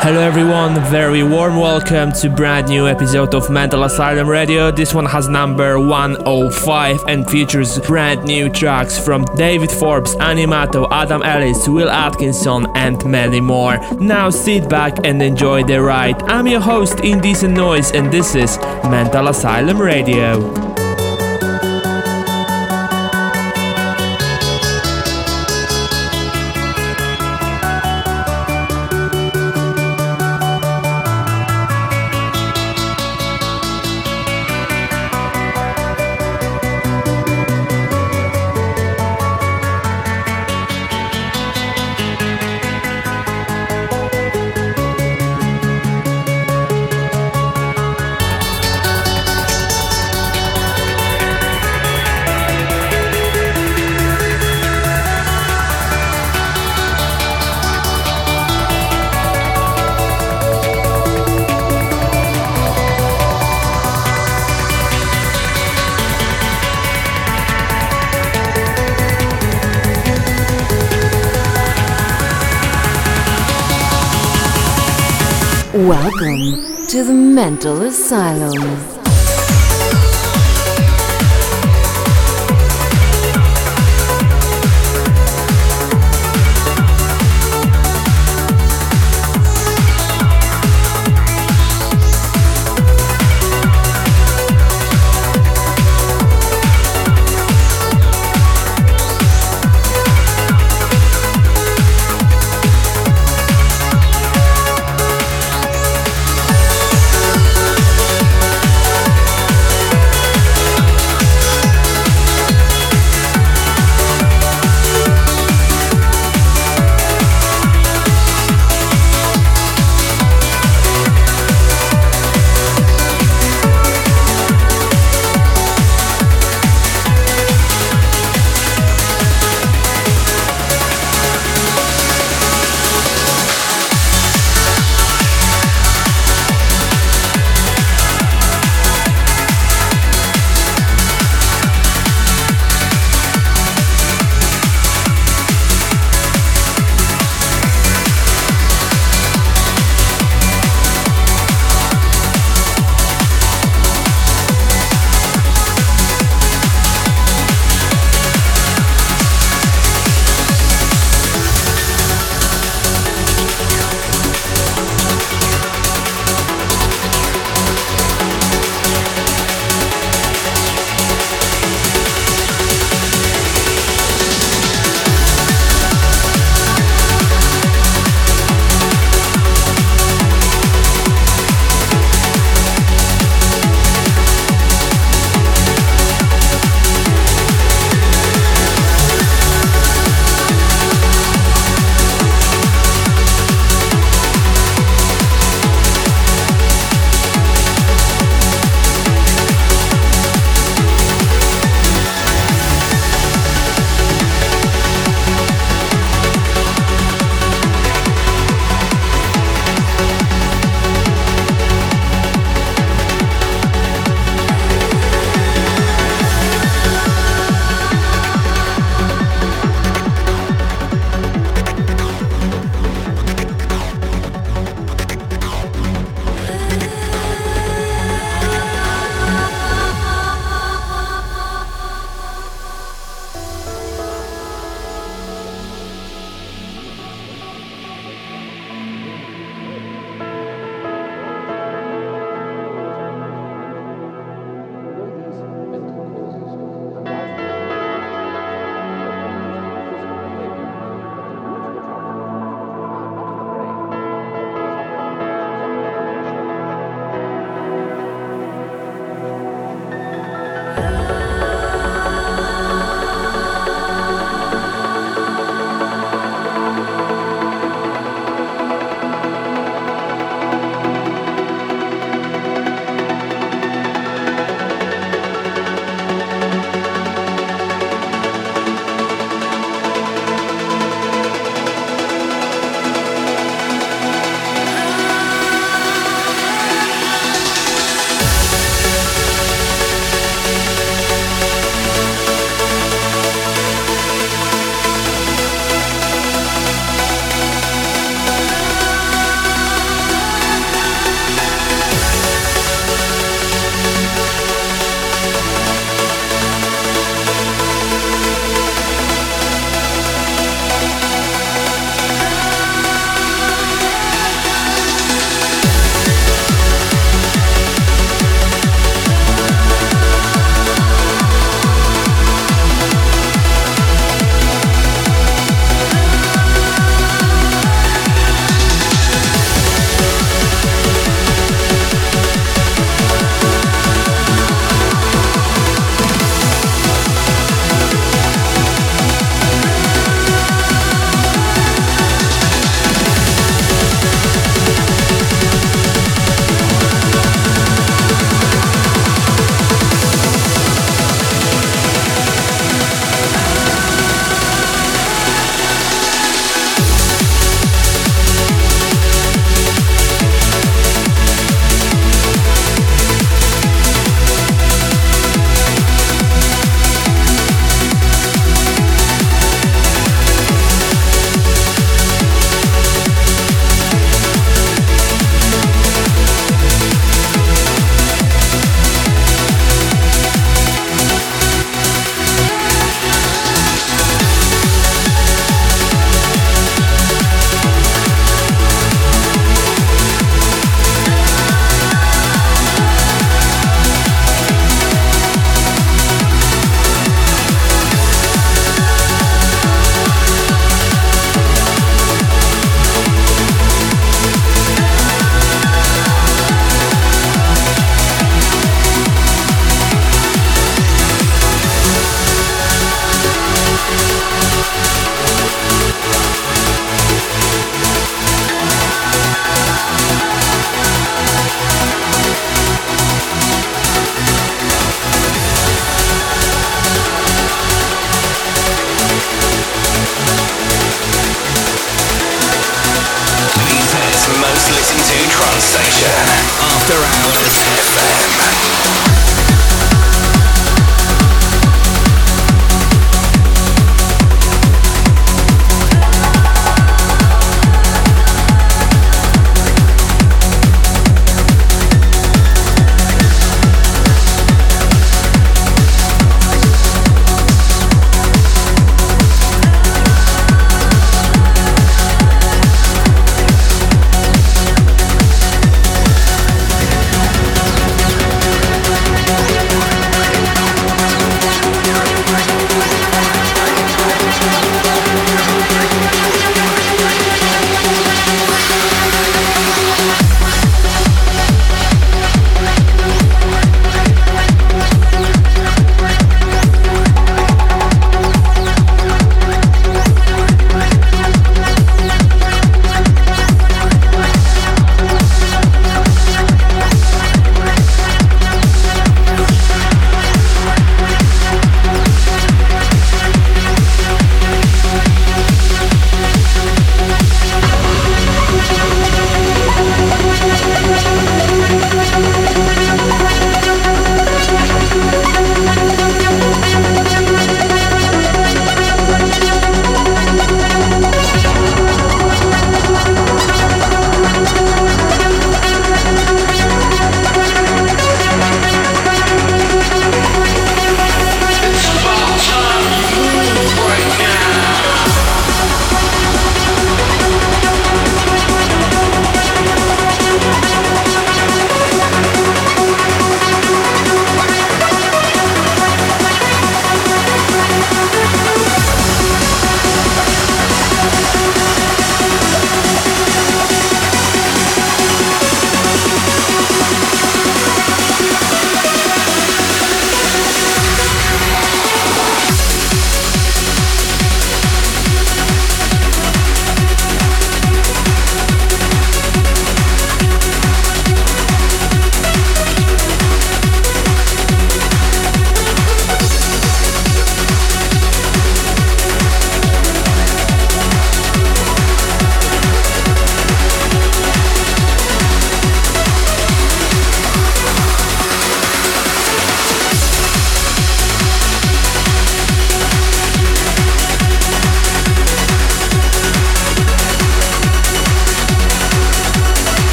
Hello everyone, very warm welcome to brand new episode of Mental Asylum Radio. This one has number 105 and features brand new tracks from David Forbes, Animato, Adam Ellis, Will Atkinson and many more. Now sit back and enjoy the ride. I'm your host Indecent Noise and this is Mental Asylum Radio. Mental Asylum.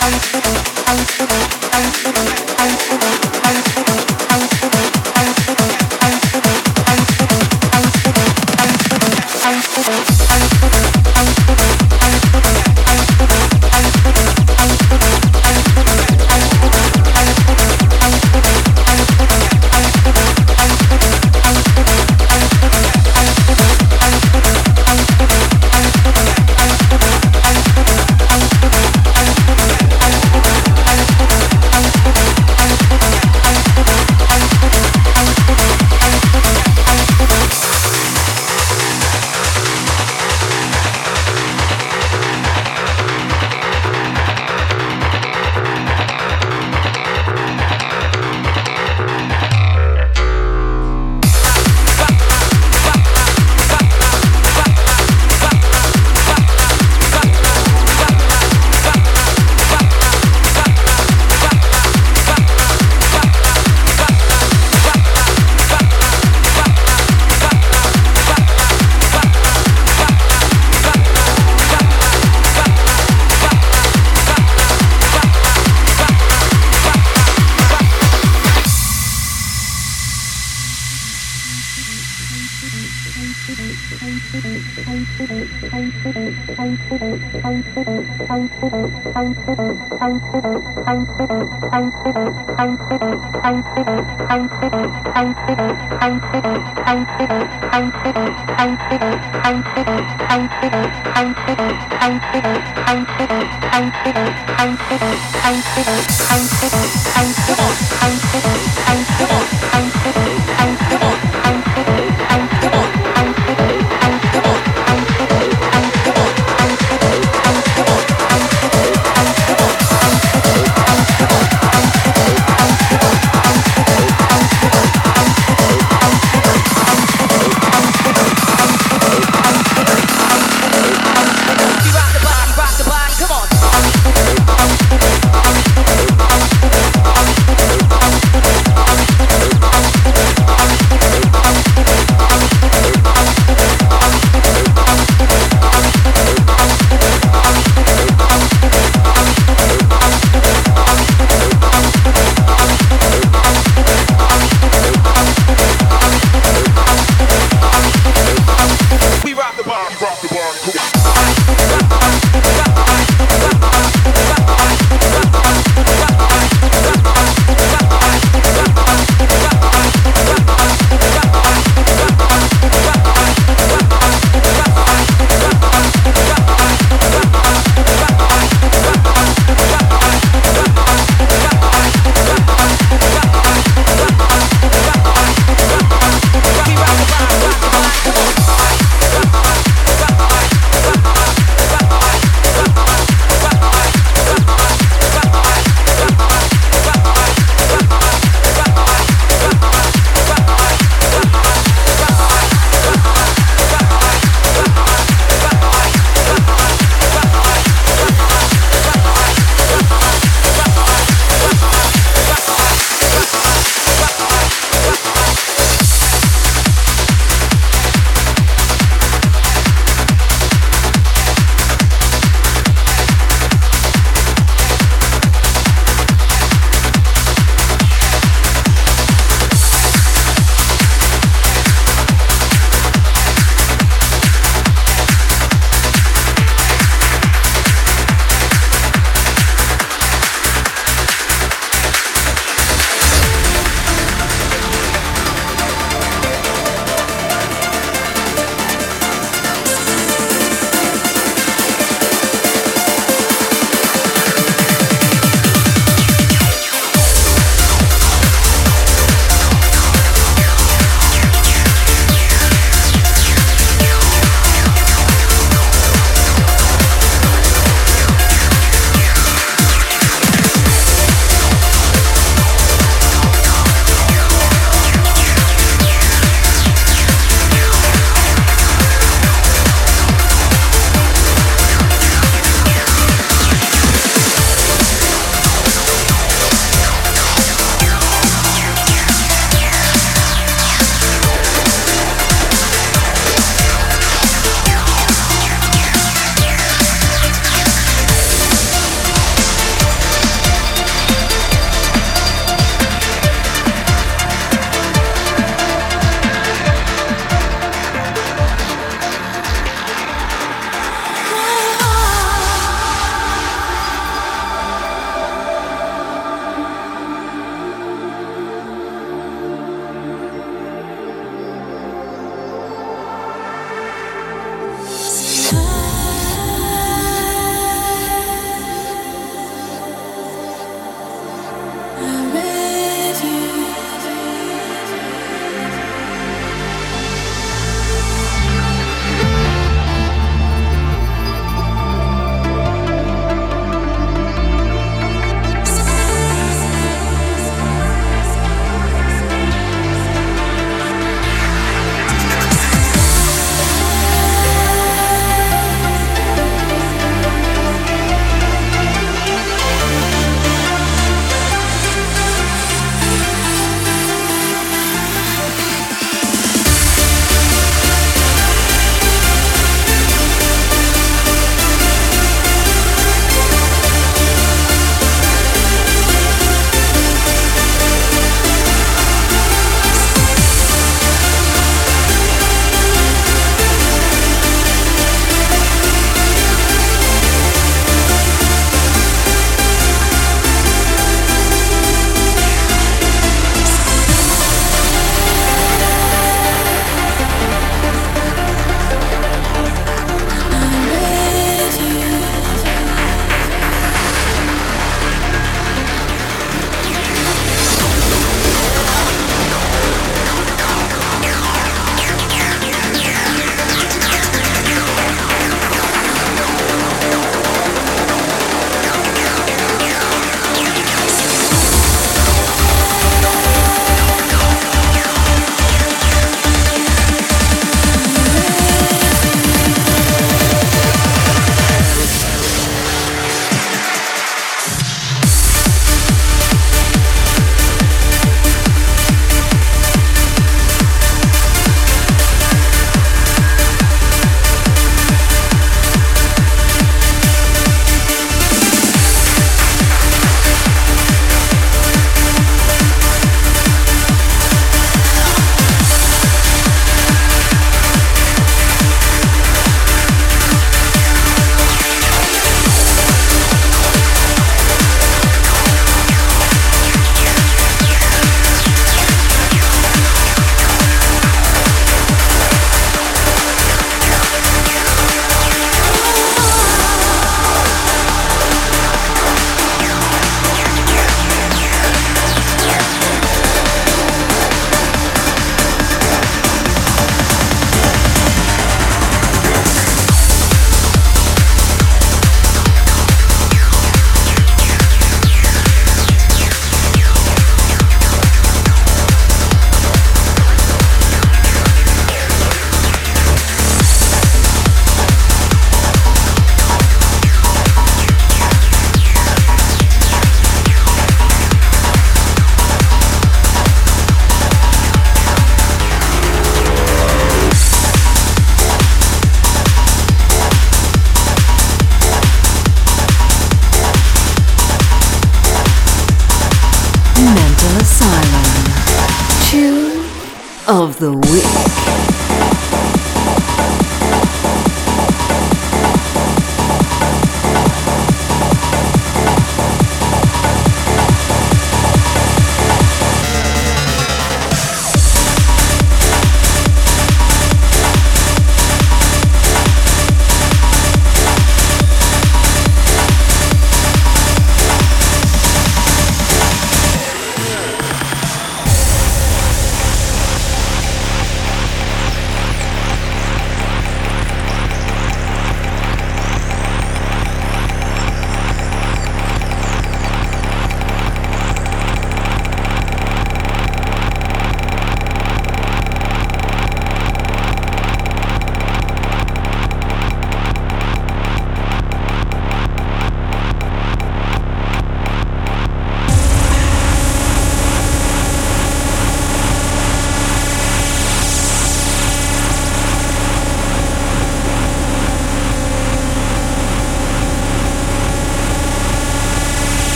I'm troubled, I'm troubled. Come on.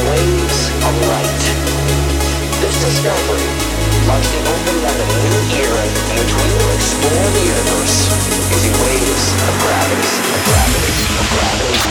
Waves of light. This discovery marks the opening of a new era in which we will explore the universe waves of gravity, gravity, of gravity.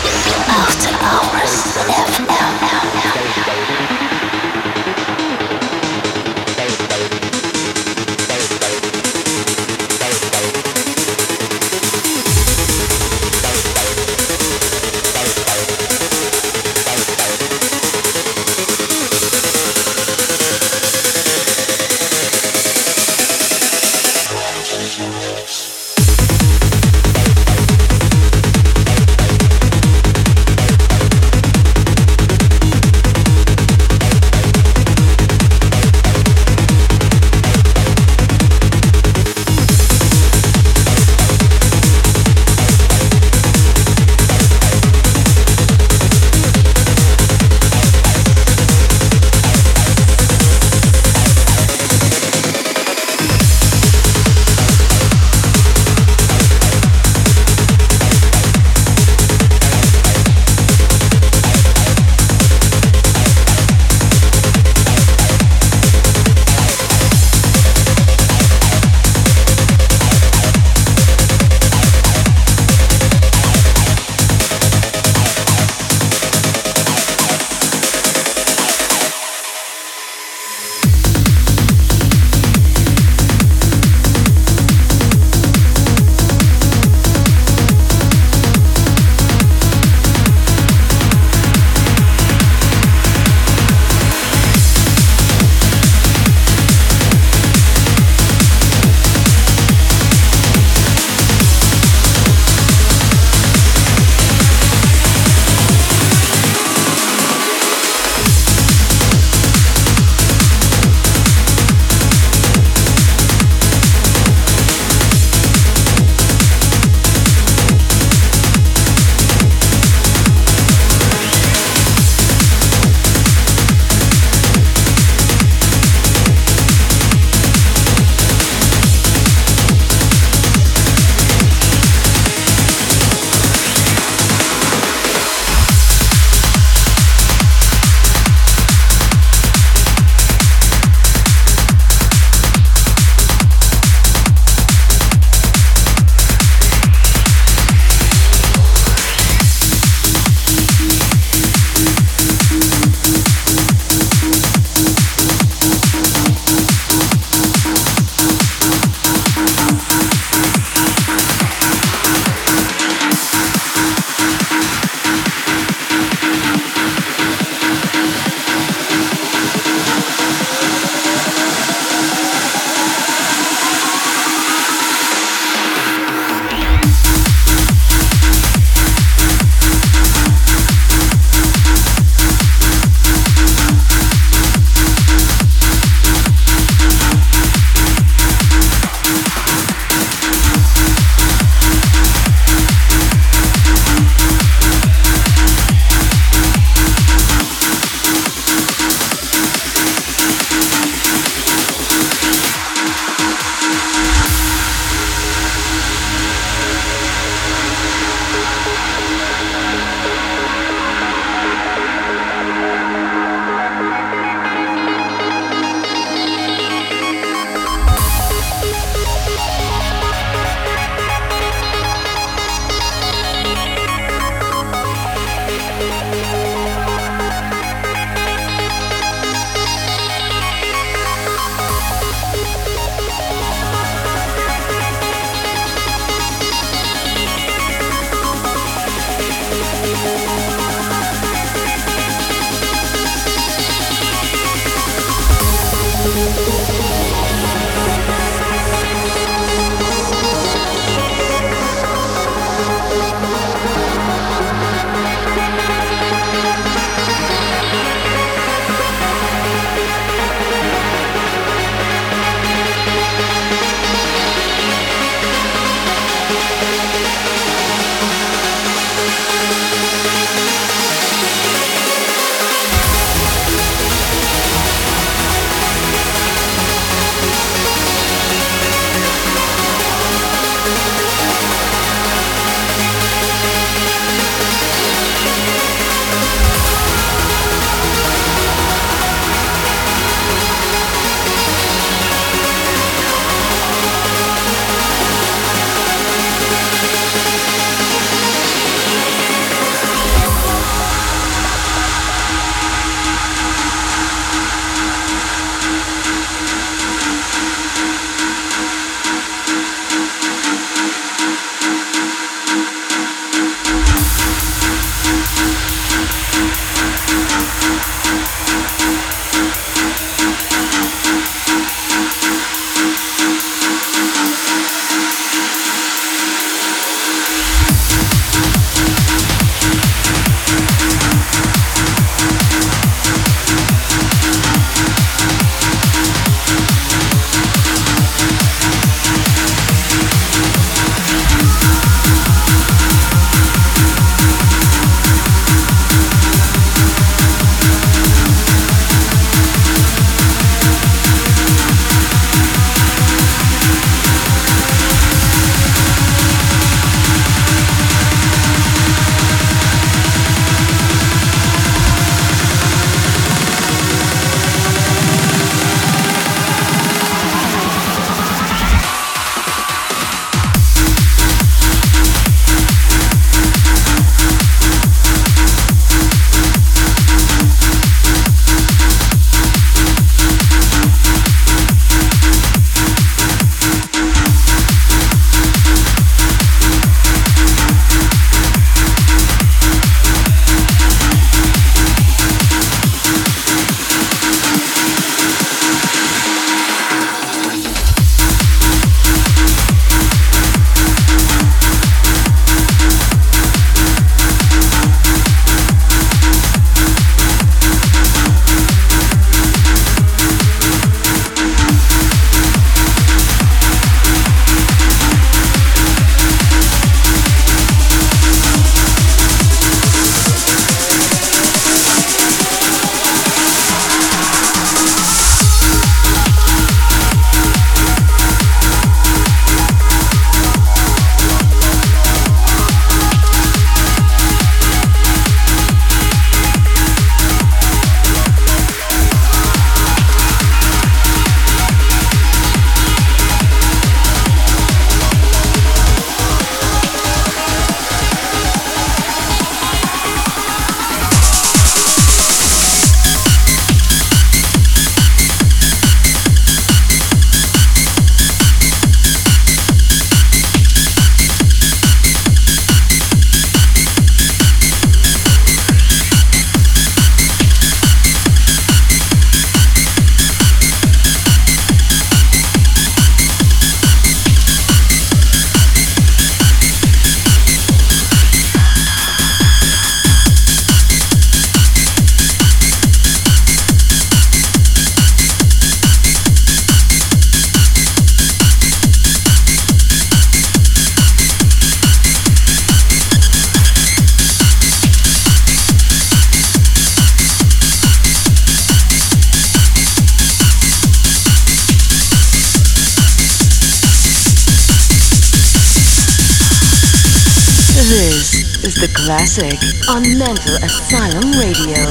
Classic on Mental Asylum Radio.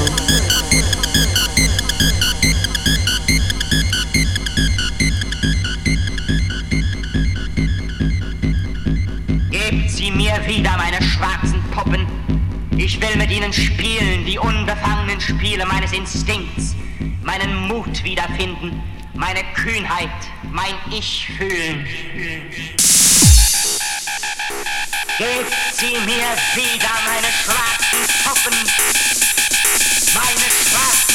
Gebt sie mir wieder, meine schwarzen Puppen. Ich will mit ihnen spielen, die unbefangenen Spiele meines Instinkts, meinen Mut wiederfinden, meine Kühnheit, mein Ich fühlen. Gebt sie mir wieder, meine schwarzen Puppen. Meine schwarzen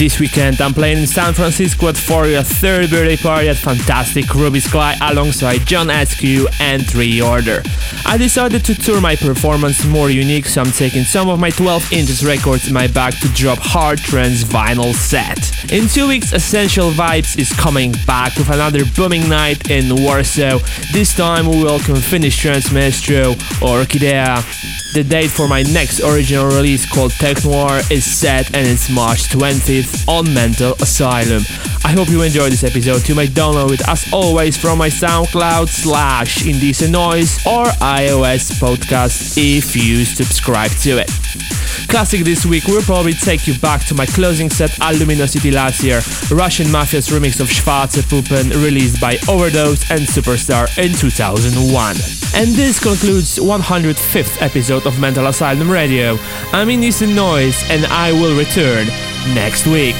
This weekend I'm playing in San Francisco at for your third birthday party at Fantastic Ruby Skye alongside John Askew and Three Order. I decided to tour my performance more unique so I'm taking some of my 12 inches records in my bag to drop hard trance vinyl set. In two weeks Essential Vibes is coming back with another booming night in Warsaw. This time we welcome Finnish trance maestro Orkidea. The date for my next original release called Tech Noir is set and it's March 20th on Mental Asylum. I hope you enjoyed this episode. You may download it as always from my SoundCloud slash Indecent Noise or iOS podcast if you subscribe to it. Classic this week will probably take you back to my closing set at Luminosity last year, Russian Mafia's remix of Schwarze Puppen released by Overdose and Superstar in 2001. And this concludes 105th episode of Mental Asylum Radio. I'm Indecent Noise and I will return next week.